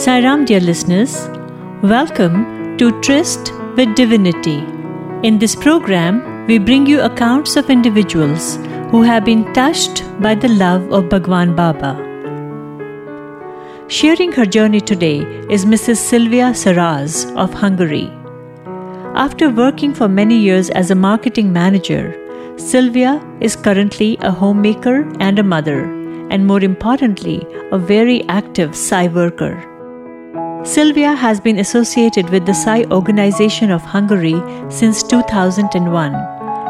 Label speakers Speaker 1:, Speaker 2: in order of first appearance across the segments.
Speaker 1: Sairam, dear listeners. Welcome to Tryst with Divinity. In this program, we bring you accounts of individuals who have been touched by the love of Bhagwan Baba. Sharing her journey today is Mrs. Sylvia Saraz of Hungary. After working for many years as a marketing manager, Sylvia is currently a homemaker and a mother, and more importantly, a very active Sai worker. Sylvia has been associated with the Sai Organization of Hungary since 2001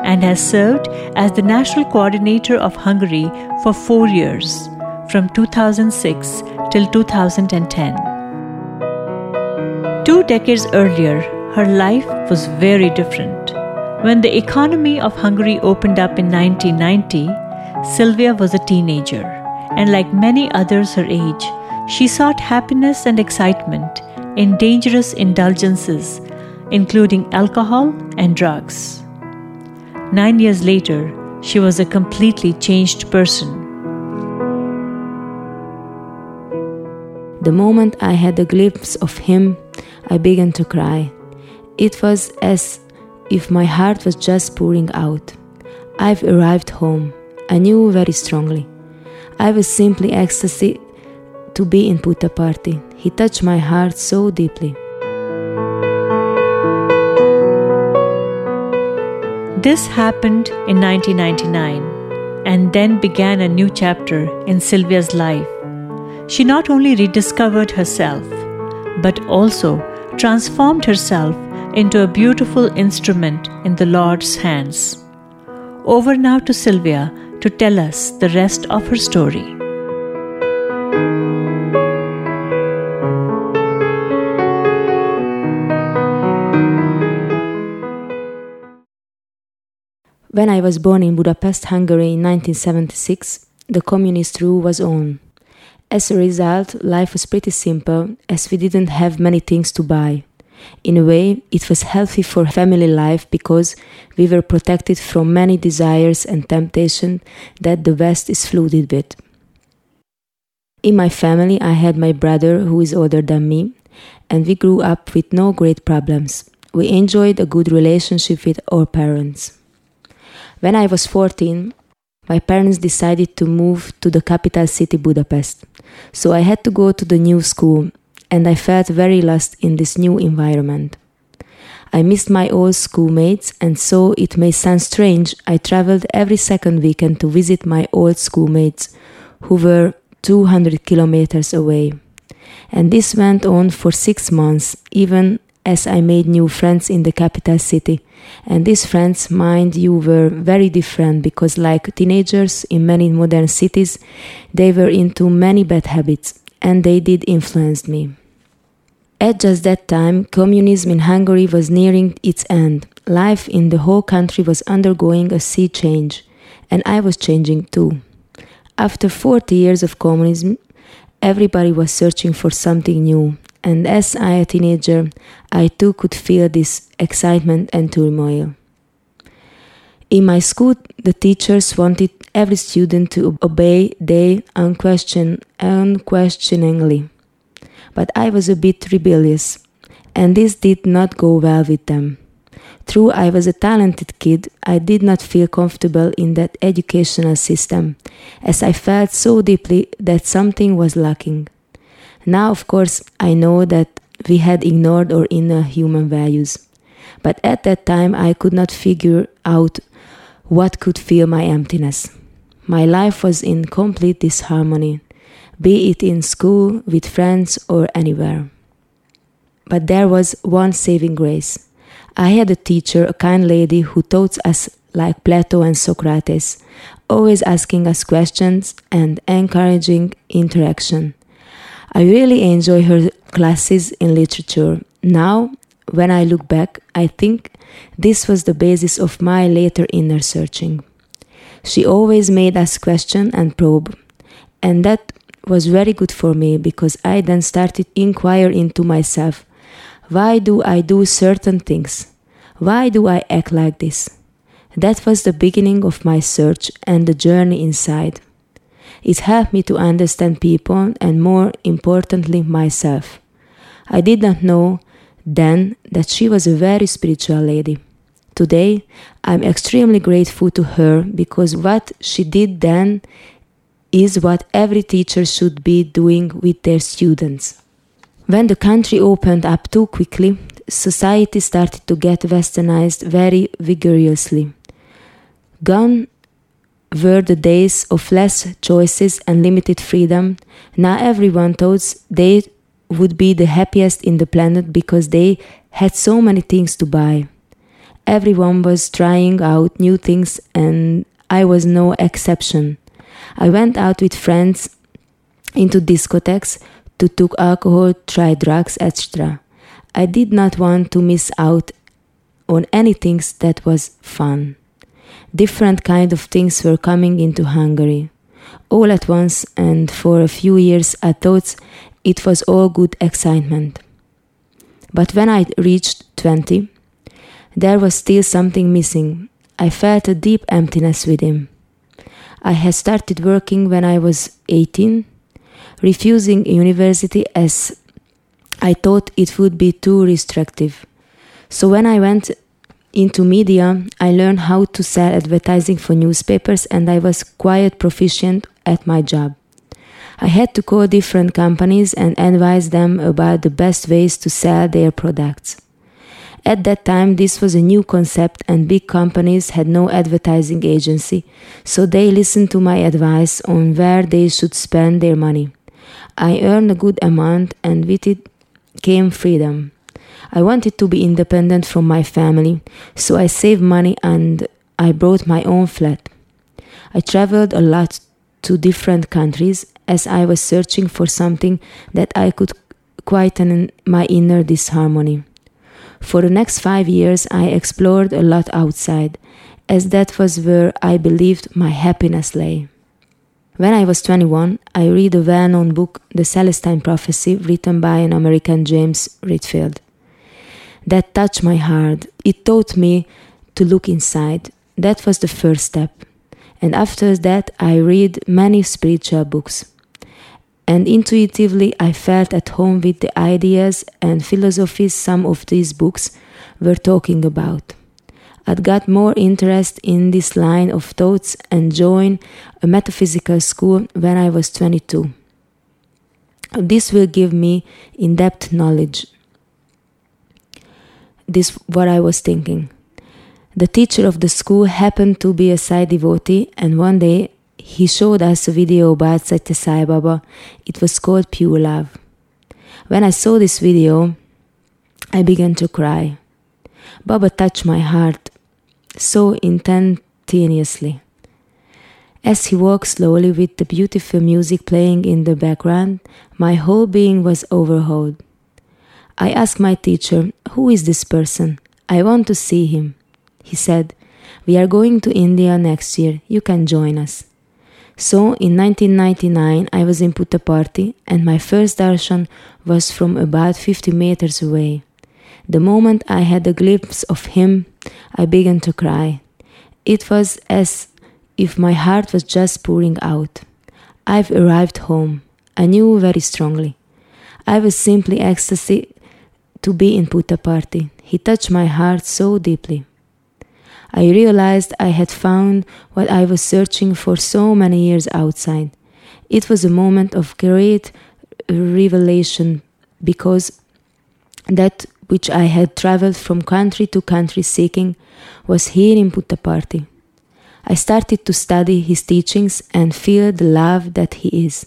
Speaker 1: and has served as the national coordinator of Hungary for four years, from 2006 till 2010. Two decades earlier, her life was very different. When the economy of Hungary opened up in 1990, Sylvia was a teenager, and like many others her age, she sought happiness and excitement in dangerous indulgences, including alcohol and drugs. Nine years later, she was a completely changed person.
Speaker 2: The moment I had a glimpse of him, I began to cry. It was as if my heart was just pouring out. I've arrived home. I knew very strongly. I was simply ecstasy to be in Puttaparthi. He touched my heart so deeply.
Speaker 1: This happened in 1999 and then began a new chapter in Sylvia's life. She not only rediscovered herself, but also transformed herself into a beautiful instrument in the Lord's hands. Over now to Sylvia to tell us the rest of her story.
Speaker 2: When I was born in Budapest, Hungary in 1976, the communist rule was on. As a result, life was pretty simple as we didn't have many things to buy. In a way, it was healthy for family life because we were protected from many desires and temptations that the West is flooded with. In my family, I had my brother who is older than me, and we grew up with no great problems. We enjoyed a good relationship with our parents. When I was 14, my parents decided to move to the capital city Budapest. So I had to go to the new school, and I felt very lost in this new environment. I missed my old schoolmates, and so it may sound strange, I traveled every second weekend to visit my old schoolmates who were 200 kilometers away. And this went on for six months, even as I made new friends in the capital city. And these friends, mind you, were very different because, like teenagers in many modern cities, they were into many bad habits and they did influence me. At just that time, communism in Hungary was nearing its end. Life in the whole country was undergoing a sea change, and I was changing too. After 40 years of communism, everybody was searching for something new, and as I a teenager, I too could feel this excitement and turmoil. In my school, the teachers wanted every student to obey they unquestion, unquestioningly. But I was a bit rebellious, and this did not go well with them. True, I was a talented kid, I did not feel comfortable in that educational system, as I felt so deeply that something was lacking. Now, of course, I know that we had ignored our inner human values. But at that time, I could not figure out what could fill my emptiness. My life was in complete disharmony, be it in school, with friends, or anywhere. But there was one saving grace. I had a teacher, a kind lady, who taught us like Plato and Socrates, always asking us questions and encouraging interaction. I really enjoy her classes in literature. Now, when I look back, I think this was the basis of my later inner searching. She always made us question and probe, and that was very good for me because I then started inquire into myself. Why do I do certain things? Why do I act like this? That was the beginning of my search and the journey inside. It helped me to understand people and, more importantly, myself. I did not know then that she was a very spiritual lady. Today, I'm extremely grateful to her because what she did then is what every teacher should be doing with their students. When the country opened up too quickly, society started to get westernized very vigorously. Gone were the days of less choices and limited freedom. Now everyone thought they would be the happiest in the planet because they had so many things to buy. Everyone was trying out new things, and I was no exception. I went out with friends into discotheques to took alcohol, try drugs, etc. I did not want to miss out on anything that was fun. Different kind of things were coming into Hungary. All at once and for a few years I thought it was all good excitement. But when I reached 20, there was still something missing. I felt a deep emptiness within. I had started working when I was 18, refusing university as I thought it would be too restrictive. So when I went into media, I learned how to sell advertising for newspapers and I was quite proficient at my job. I had to call different companies and advise them about the best ways to sell their products. At that time, this was a new concept, and big companies had no advertising agency, so they listened to my advice on where they should spend their money. I earned a good amount, and with it came freedom. I wanted to be independent from my family, so I saved money and I bought my own flat. I traveled a lot to different countries as I was searching for something that I could quieten my inner disharmony. For the next five years, I explored a lot outside, as that was where I believed my happiness lay. When I was 21, I read a well known book, The Celestine Prophecy, written by an American James Redfield. That touched my heart. It taught me to look inside. That was the first step. And after that, I read many spiritual books and intuitively I felt at home with the ideas and philosophies some of these books were talking about. I got more interest in this line of thoughts and joined a metaphysical school when I was 22. This will give me in depth knowledge. This what I was thinking. The teacher of the school happened to be a Sai devotee, and one day he showed us a video about Sathya Sai Baba. It was called Pure Love. When I saw this video, I began to cry. Baba touched my heart so intensely. As he walked slowly with the beautiful music playing in the background, my whole being was overhauled. I asked my teacher, Who is this person? I want to see him. He said, We are going to India next year. You can join us. So in 1999, I was in Puttaparthi, and my first darshan was from about 50 meters away. The moment I had a glimpse of him, I began to cry. It was as if my heart was just pouring out. I've arrived home. I knew very strongly. I was simply ecstasy to be in Puttaparthi. He touched my heart so deeply. I realized I had found what I was searching for so many years outside. It was a moment of great revelation because that which I had traveled from country to country seeking was here in Puttaparthi. I started to study his teachings and feel the love that he is.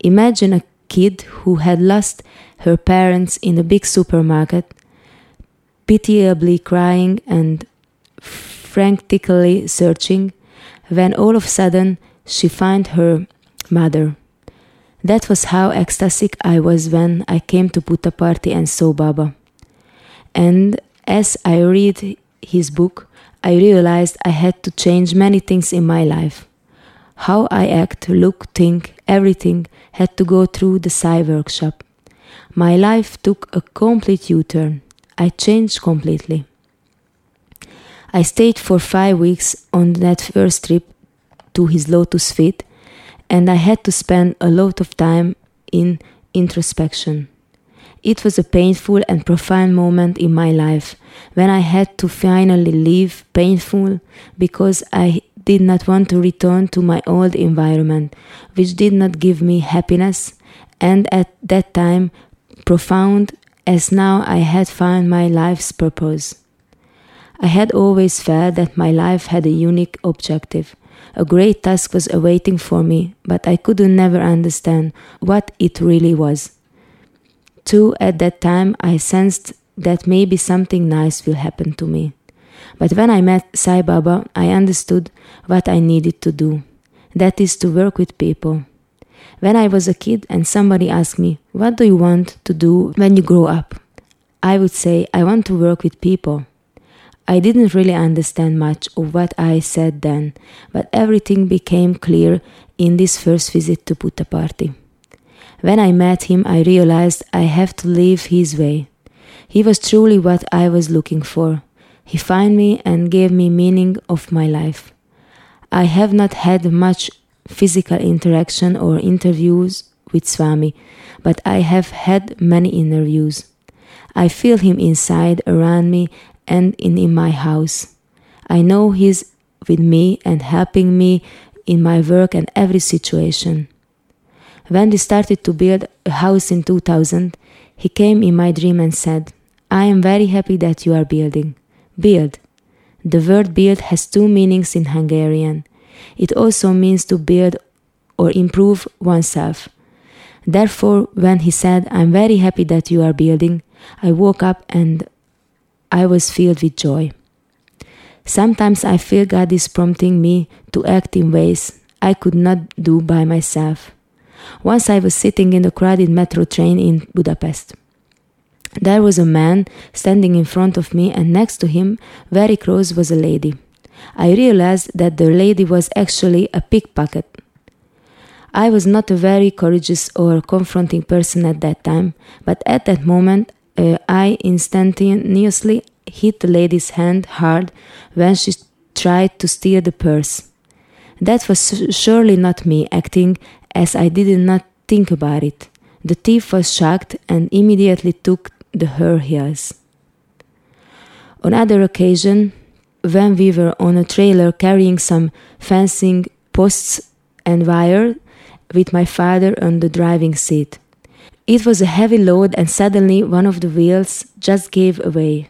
Speaker 2: Imagine a kid who had lost her parents in a big supermarket, pitiably crying and frantically searching, when all of a sudden she found her mother. That was how ecstatic I was when I came to Puttaparthi and saw Baba. And as I read his book, I realized I had to change many things in my life. How I act, look, think, everything had to go through the Sai workshop. My life took a complete U turn. I changed completely. I stayed for five weeks on that first trip to his lotus feet, and I had to spend a lot of time in introspection. It was a painful and profound moment in my life when I had to finally leave painful because I did not want to return to my old environment, which did not give me happiness, and at that time, profound as now I had found my life's purpose. I had always felt that my life had a unique objective. A great task was awaiting for me, but I could never understand what it really was. Too, at that time, I sensed that maybe something nice will happen to me. But when I met Sai Baba, I understood what I needed to do that is to work with people. When I was a kid and somebody asked me, What do you want to do when you grow up? I would say, I want to work with people. I didn't really understand much of what I said then, but everything became clear in this first visit to Puttaparthi. When I met him, I realized I have to live his way. He was truly what I was looking for. He found me and gave me meaning of my life. I have not had much physical interaction or interviews with Swami, but I have had many interviews. I feel him inside, around me, and in, in my house. I know he's with me and helping me in my work and every situation. When we started to build a house in 2000, he came in my dream and said, I am very happy that you are building. Build. The word build has two meanings in Hungarian. It also means to build or improve oneself. Therefore, when he said, I'm very happy that you are building, I woke up and I was filled with joy. Sometimes I feel God is prompting me to act in ways I could not do by myself. Once I was sitting in the crowded metro train in Budapest. There was a man standing in front of me, and next to him, very close, was a lady. I realized that the lady was actually a pickpocket. I was not a very courageous or confronting person at that time, but at that moment uh, I instantaneously hit the lady's hand hard when she tried to steal the purse. That was surely not me acting, as I did not think about it. The thief was shocked and immediately took the her heels. On other occasion, when we were on a trailer carrying some fencing posts and wire with my father on the driving seat. It was a heavy load, and suddenly one of the wheels just gave away,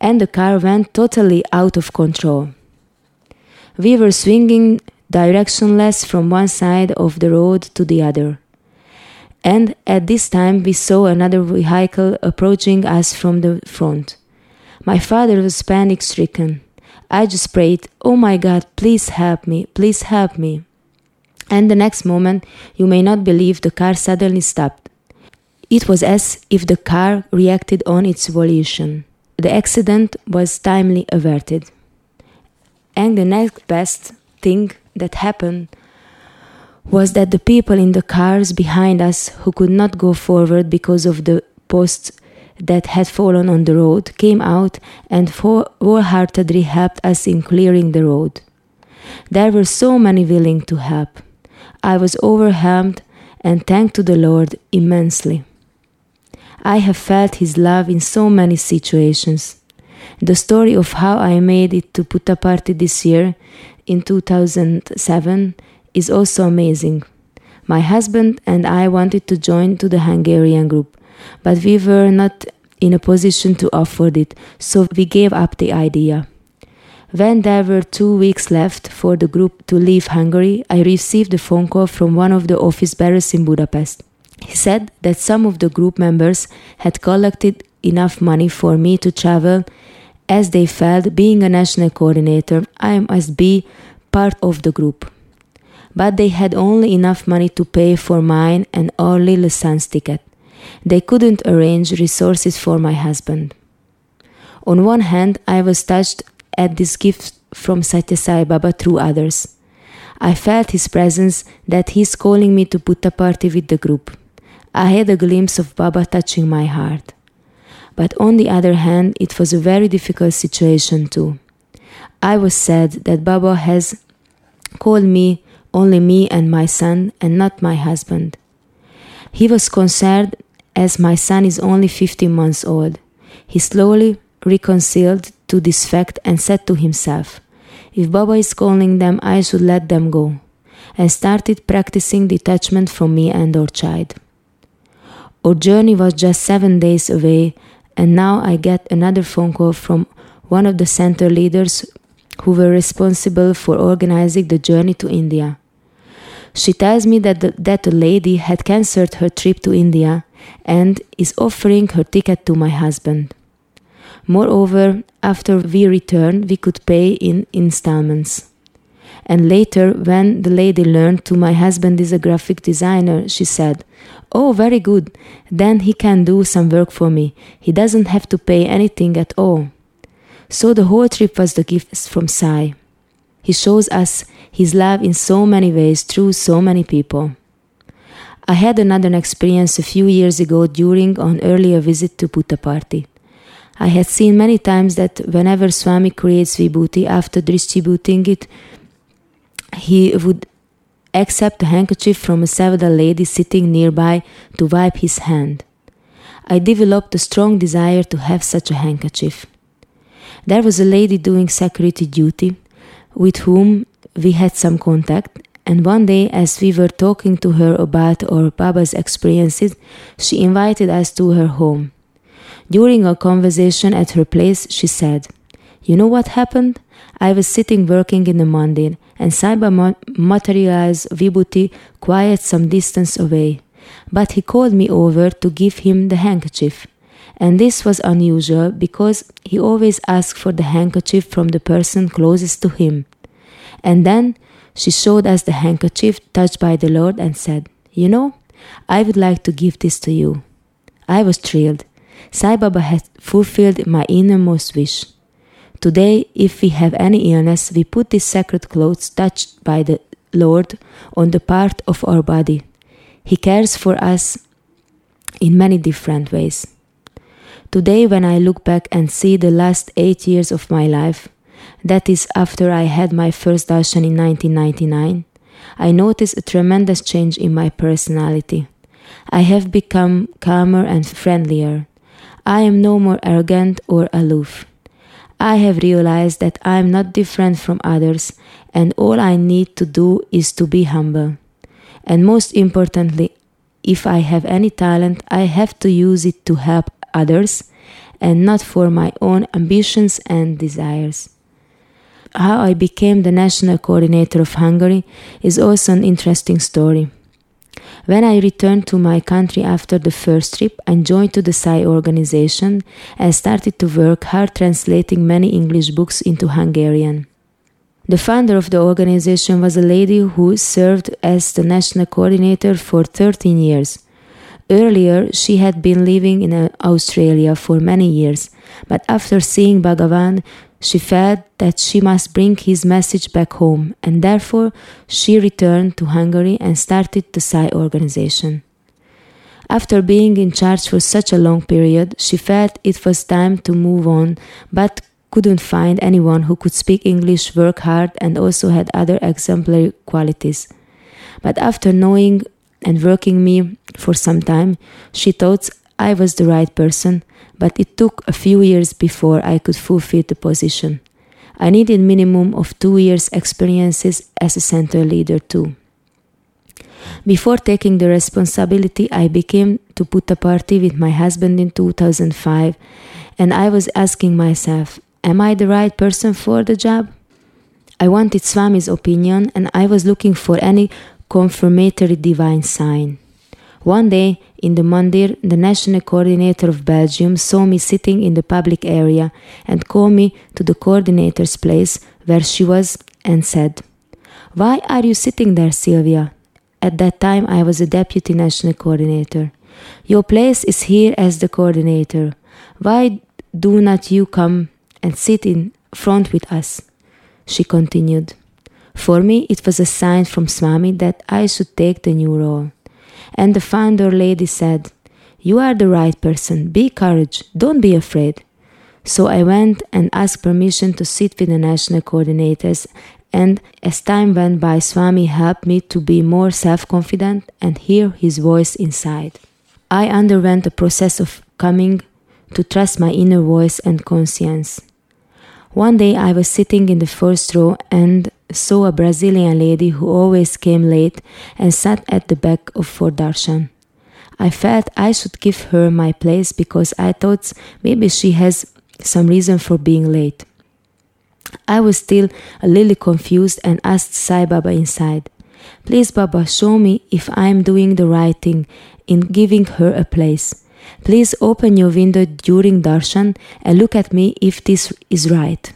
Speaker 2: and the car went totally out of control. We were swinging directionless from one side of the road to the other. And at this time, we saw another vehicle approaching us from the front. My father was panic stricken. I just prayed, Oh my God, please help me, please help me. And the next moment, you may not believe the car suddenly stopped. It was as if the car reacted on its volition. The accident was timely averted. And the next best thing that happened was that the people in the cars behind us who could not go forward because of the posts that had fallen on the road came out and wholeheartedly helped us in clearing the road. There were so many willing to help. I was overwhelmed and thanked to the Lord immensely. I have felt His love in so many situations. The story of how I made it to Puttaparthi this year in 2007 is also amazing. My husband and I wanted to join to the Hungarian group, but we were not in a position to afford it, so we gave up the idea. When there were two weeks left for the group to leave Hungary, I received a phone call from one of the office bearers in Budapest. He said that some of the group members had collected enough money for me to travel, as they felt being a national coordinator, I must be part of the group. But they had only enough money to pay for mine and our little ticket. They couldn't arrange resources for my husband. On one hand, I was touched at this gift from Sathya Sai Baba through others. I felt his presence that he's calling me to Puttaparthi with the group. I had a glimpse of Baba touching my heart. But on the other hand, it was a very difficult situation too. I was sad that Baba has called me only me and my son, and not my husband. He was concerned as my son is only 15 months old. He slowly reconciled to this fact and said to himself, If Baba is calling them, I should let them go, and started practicing detachment from me and our child. Our journey was just seven days away, and now I get another phone call from one of the center leaders who were responsible for organizing the journey to India. She tells me that the, that a lady had cancelled her trip to India and is offering her ticket to my husband. Moreover, after we returned, we could pay in installments. And later, when the lady learned to my husband is a graphic designer, she said, Oh, very good. Then he can do some work for me. He doesn't have to pay anything at all. So the whole trip was the gift from Sai. He shows us his love in so many ways through so many people. I had another experience a few years ago during an earlier visit to Puttaparthi. I had seen many times that whenever Swami creates vibhuti after distributing it, he would accept a handkerchief from a Seva Dal lady sitting nearby to wipe his hand. I developed a strong desire to have such a handkerchief. There was a lady doing security duty with whom we had some contact, and one day, as we were talking to her about our Baba's experiences, she invited us to her home. During our conversation at her place, she said, You know what happened? I was sitting working in the mandir, and Saiba materialized Vibhuti quite some distance away. But he called me over to give him the handkerchief and this was unusual because he always asked for the handkerchief from the person closest to him. And then she showed us the handkerchief touched by the Lord and said, You know, I would like to give this to you. I was thrilled. Sai Baba had fulfilled my innermost wish. Today, if we have any illness, we put these sacred clothes touched by the Lord on the part of our body. He cares for us in many different ways. Today, when I look back and see the last eight years of my life, that is after I had my first darshan in 1999, I noticed a tremendous change in my personality. I have become calmer and friendlier. I am no more arrogant or aloof. I have realized that I am not different from others, and all I need to do is to be humble. And most importantly, if I have any talent, I have to use it to help others and not for my own ambitions and desires. How I became the national coordinator of Hungary is also an interesting story. When I returned to my country after the first trip, I joined to the SAI organization and started to work hard translating many English books into Hungarian. The founder of the organization was a lady who served as the national coordinator for 13 years. Earlier, she had been living in uh, Australia for many years, but after seeing Bhagavan, she felt that she must bring his message back home, and therefore she returned to Hungary and started the Sai organization. After being in charge for such a long period, she felt it was time to move on, but couldn't find anyone who could speak English, work hard, and also had other exemplary qualities. But after knowing and working me for some time, she thought I was the right person, but it took a few years before I could fulfill the position. I needed minimum of two years experiences as a center leader too. Before taking the responsibility, I became to Puttaparthi with my husband in 2005, and I was asking myself, am I the right person for the job? I wanted Swami's opinion, and I was looking for any confirmatory divine sign. One day, in the Mandir, the national coordinator of Belgium saw me sitting in the public area and called me to the coordinator's place where she was and said, Why are you sitting there, Sylvia? At that time, I was a deputy national coordinator. Your place is here as the coordinator. Why do not you come and sit in front with us? She continued. For me, it was a sign from Swami that I should take the new role. And the founder lady said, You are the right person. Be courage. Don't be afraid. So I went and asked permission to sit with the national coordinators and as time went by, Swami helped me to be more self confident and hear his voice inside. I underwent a process of coming to trust my inner voice and conscience. One day I was sitting in the first row and saw a Brazilian lady who always came late and sat at the back of for darshan. I felt I should give her my place because I thought maybe she has some reason for being late. I was still a little confused and asked Sai Baba inside, Please, Baba, show me if I am doing the right thing in giving her a place. Please open your window during darshan and look at me if this is right.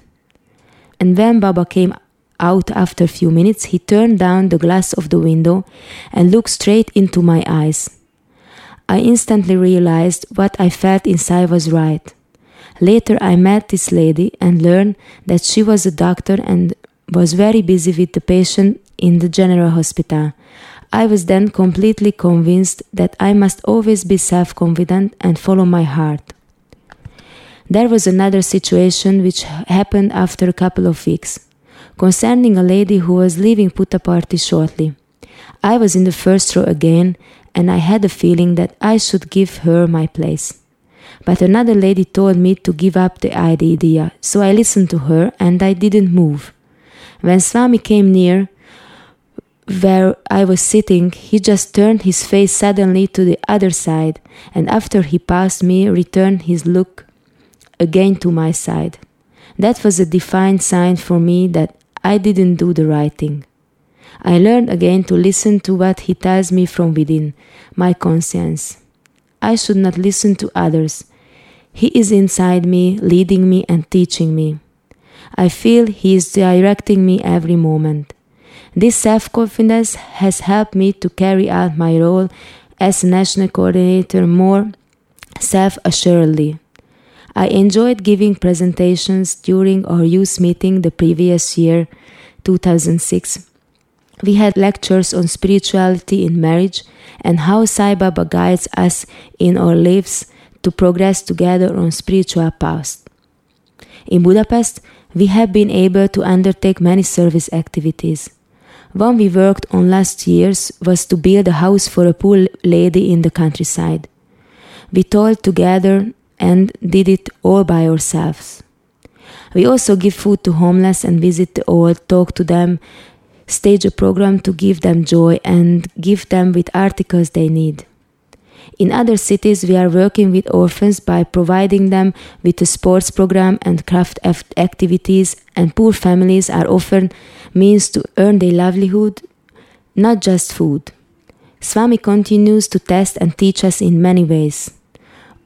Speaker 2: And when Baba came out after a few minutes, he turned down the glass of the window and looked straight into my eyes. I instantly realized what I felt inside was right. Later, I met this lady and learned that she was a doctor and was very busy with the patient in the general hospital. I was then completely convinced that I must always be self confident and follow my heart. There was another situation which happened after a couple of weeks, concerning a lady who was leaving Puttaparthi shortly. I was in the first row again, and I had a feeling that I should give her my place. But another lady told me to give up the idea, so I listened to her and I didn't move. When Swami came near where I was sitting, he just turned his face suddenly to the other side, and after he passed me, returned his look again to my side. That was a defined sign for me that I didn't do the right thing. I learned again to listen to what he tells me from within, my conscience. I should not listen to others. He is inside me, leading me and teaching me. I feel He is directing me every moment. This self confidence has helped me to carry out my role as national coordinator more self assuredly. I enjoyed giving presentations during our youth meeting the previous year, 2006. We had lectures on spirituality in marriage and how Sai Baba guides us in our lives to progress together on spiritual paths. In Budapest, we have been able to undertake many service activities. One we worked on last years was to build a house for a poor lady in the countryside. We toiled together and did it all by ourselves. We also give food to homeless and visit the old, talk to them, stage a program to give them joy and give them with articles they need. In other cities, we are working with orphans by providing them with a sports program and craft activities, and poor families are offered means to earn their livelihood, not just food. Swami continues to test and teach us in many ways.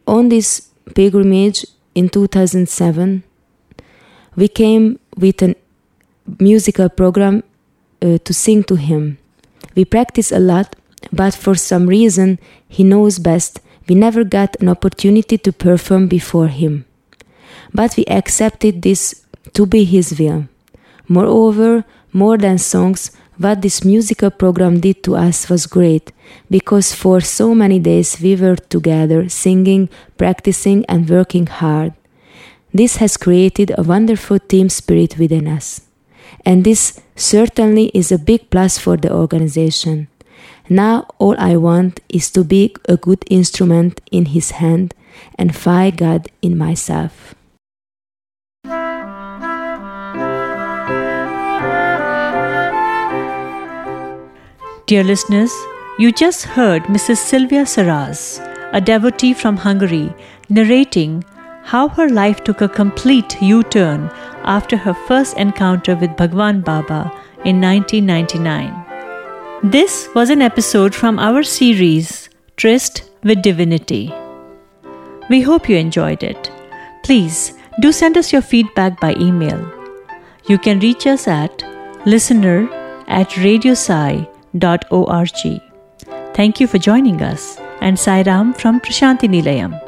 Speaker 2: On this pilgrimage in 2007, we came with a musical program uh, to sing to him. We practice a lot but for some reason he knows best, we never got an opportunity to perform before him. But we accepted this to be his will. Moreover, more than songs, what this musical program did to us was great, because for so many days we were together, singing, practicing, and working hard. This has created a wonderful team spirit within us. And this certainly is a big plus for the organization. Now all I want is to be a good instrument in His hand and find God in myself.
Speaker 1: Dear listeners, you just heard Mrs. Sylvia Saraz, a devotee from Hungary, narrating how her life took a complete U turn after her first encounter with Bhagwan Baba in 1999. This was an episode from our series Tryst with Divinity. We hope you enjoyed it. Please do send us your feedback by email. You can reach us at listener at radiosai.org. Thank you for joining us and Sai Ram from Prasanthi Nilayam.